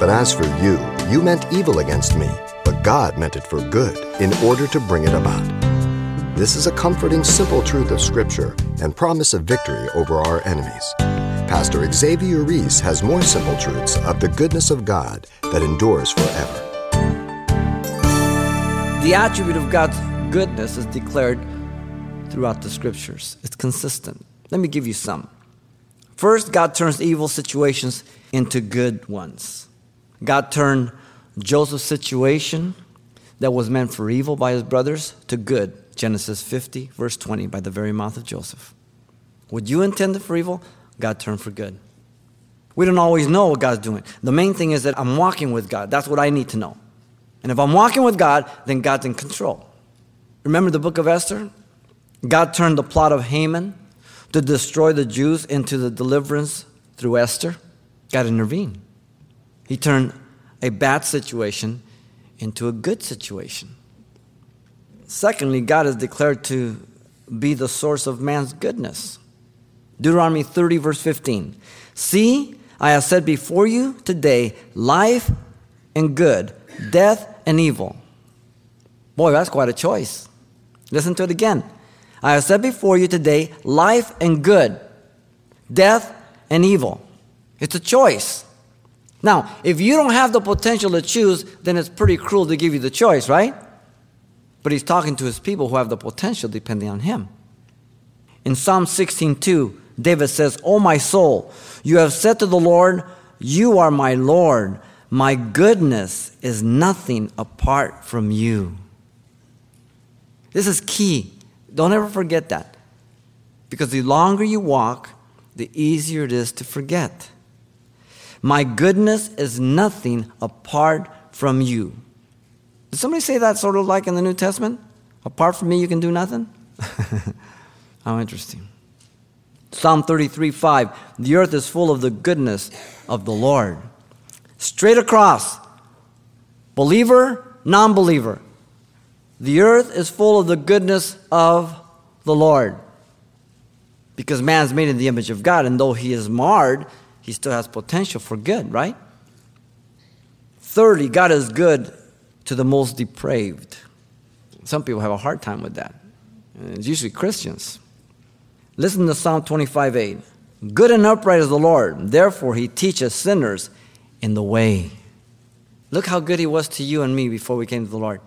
But as for you, you meant evil against me, but God meant it for good, in order to bring it about. This is a comforting, simple truth of Scripture and promise of victory over our enemies. Pastor Xavier Reese has more simple truths of the goodness of God that endures forever. The attribute of God's goodness is declared throughout the scriptures. It's consistent. Let me give you some. First, God turns evil situations into good ones. God turned Joseph's situation that was meant for evil by his brothers to good. Genesis 50, verse 20, by the very mouth of Joseph. What you intended for evil, God turned for good. We don't always know what God's doing. The main thing is that I'm walking with God. That's what I need to know. And if I'm walking with God, then God's in control. Remember the book of Esther? God turned the plot of Haman to destroy the Jews into the deliverance through Esther. God intervened. He turned a bad situation into a good situation. Secondly, God is declared to be the source of man's goodness. Deuteronomy 30, verse 15. See, I have said before you today life and good, death and evil. Boy, that's quite a choice. Listen to it again. I have said before you today life and good, death and evil. It's a choice. Now, if you don't have the potential to choose, then it's pretty cruel to give you the choice, right? But he's talking to his people who have the potential depending on him. In Psalm 16:2, David says, "O my soul, you have said to the Lord, you are my Lord. My goodness is nothing apart from you." This is key. Don't ever forget that. Because the longer you walk, the easier it is to forget. My goodness is nothing apart from you. Did somebody say that sort of like in the New Testament? Apart from me, you can do nothing? How interesting. Psalm 33 5 The earth is full of the goodness of the Lord. Straight across, believer, non believer. The earth is full of the goodness of the Lord. Because man's made in the image of God, and though he is marred, he still has potential for good, right? Thirdly, God is good to the most depraved. Some people have a hard time with that. It's usually Christians. Listen to Psalm 25 8. Good and upright is the Lord, therefore he teaches sinners in the way. Look how good he was to you and me before we came to the Lord.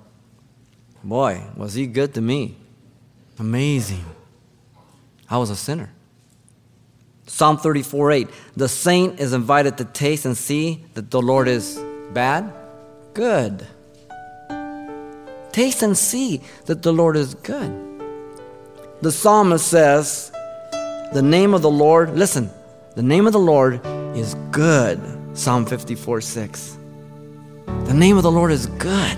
Boy, was he good to me. Amazing. I was a sinner. Psalm 34 8. The saint is invited to taste and see that the Lord is bad, good. Taste and see that the Lord is good. The psalmist says, The name of the Lord, listen, the name of the Lord is good. Psalm 54 6. The name of the Lord is good.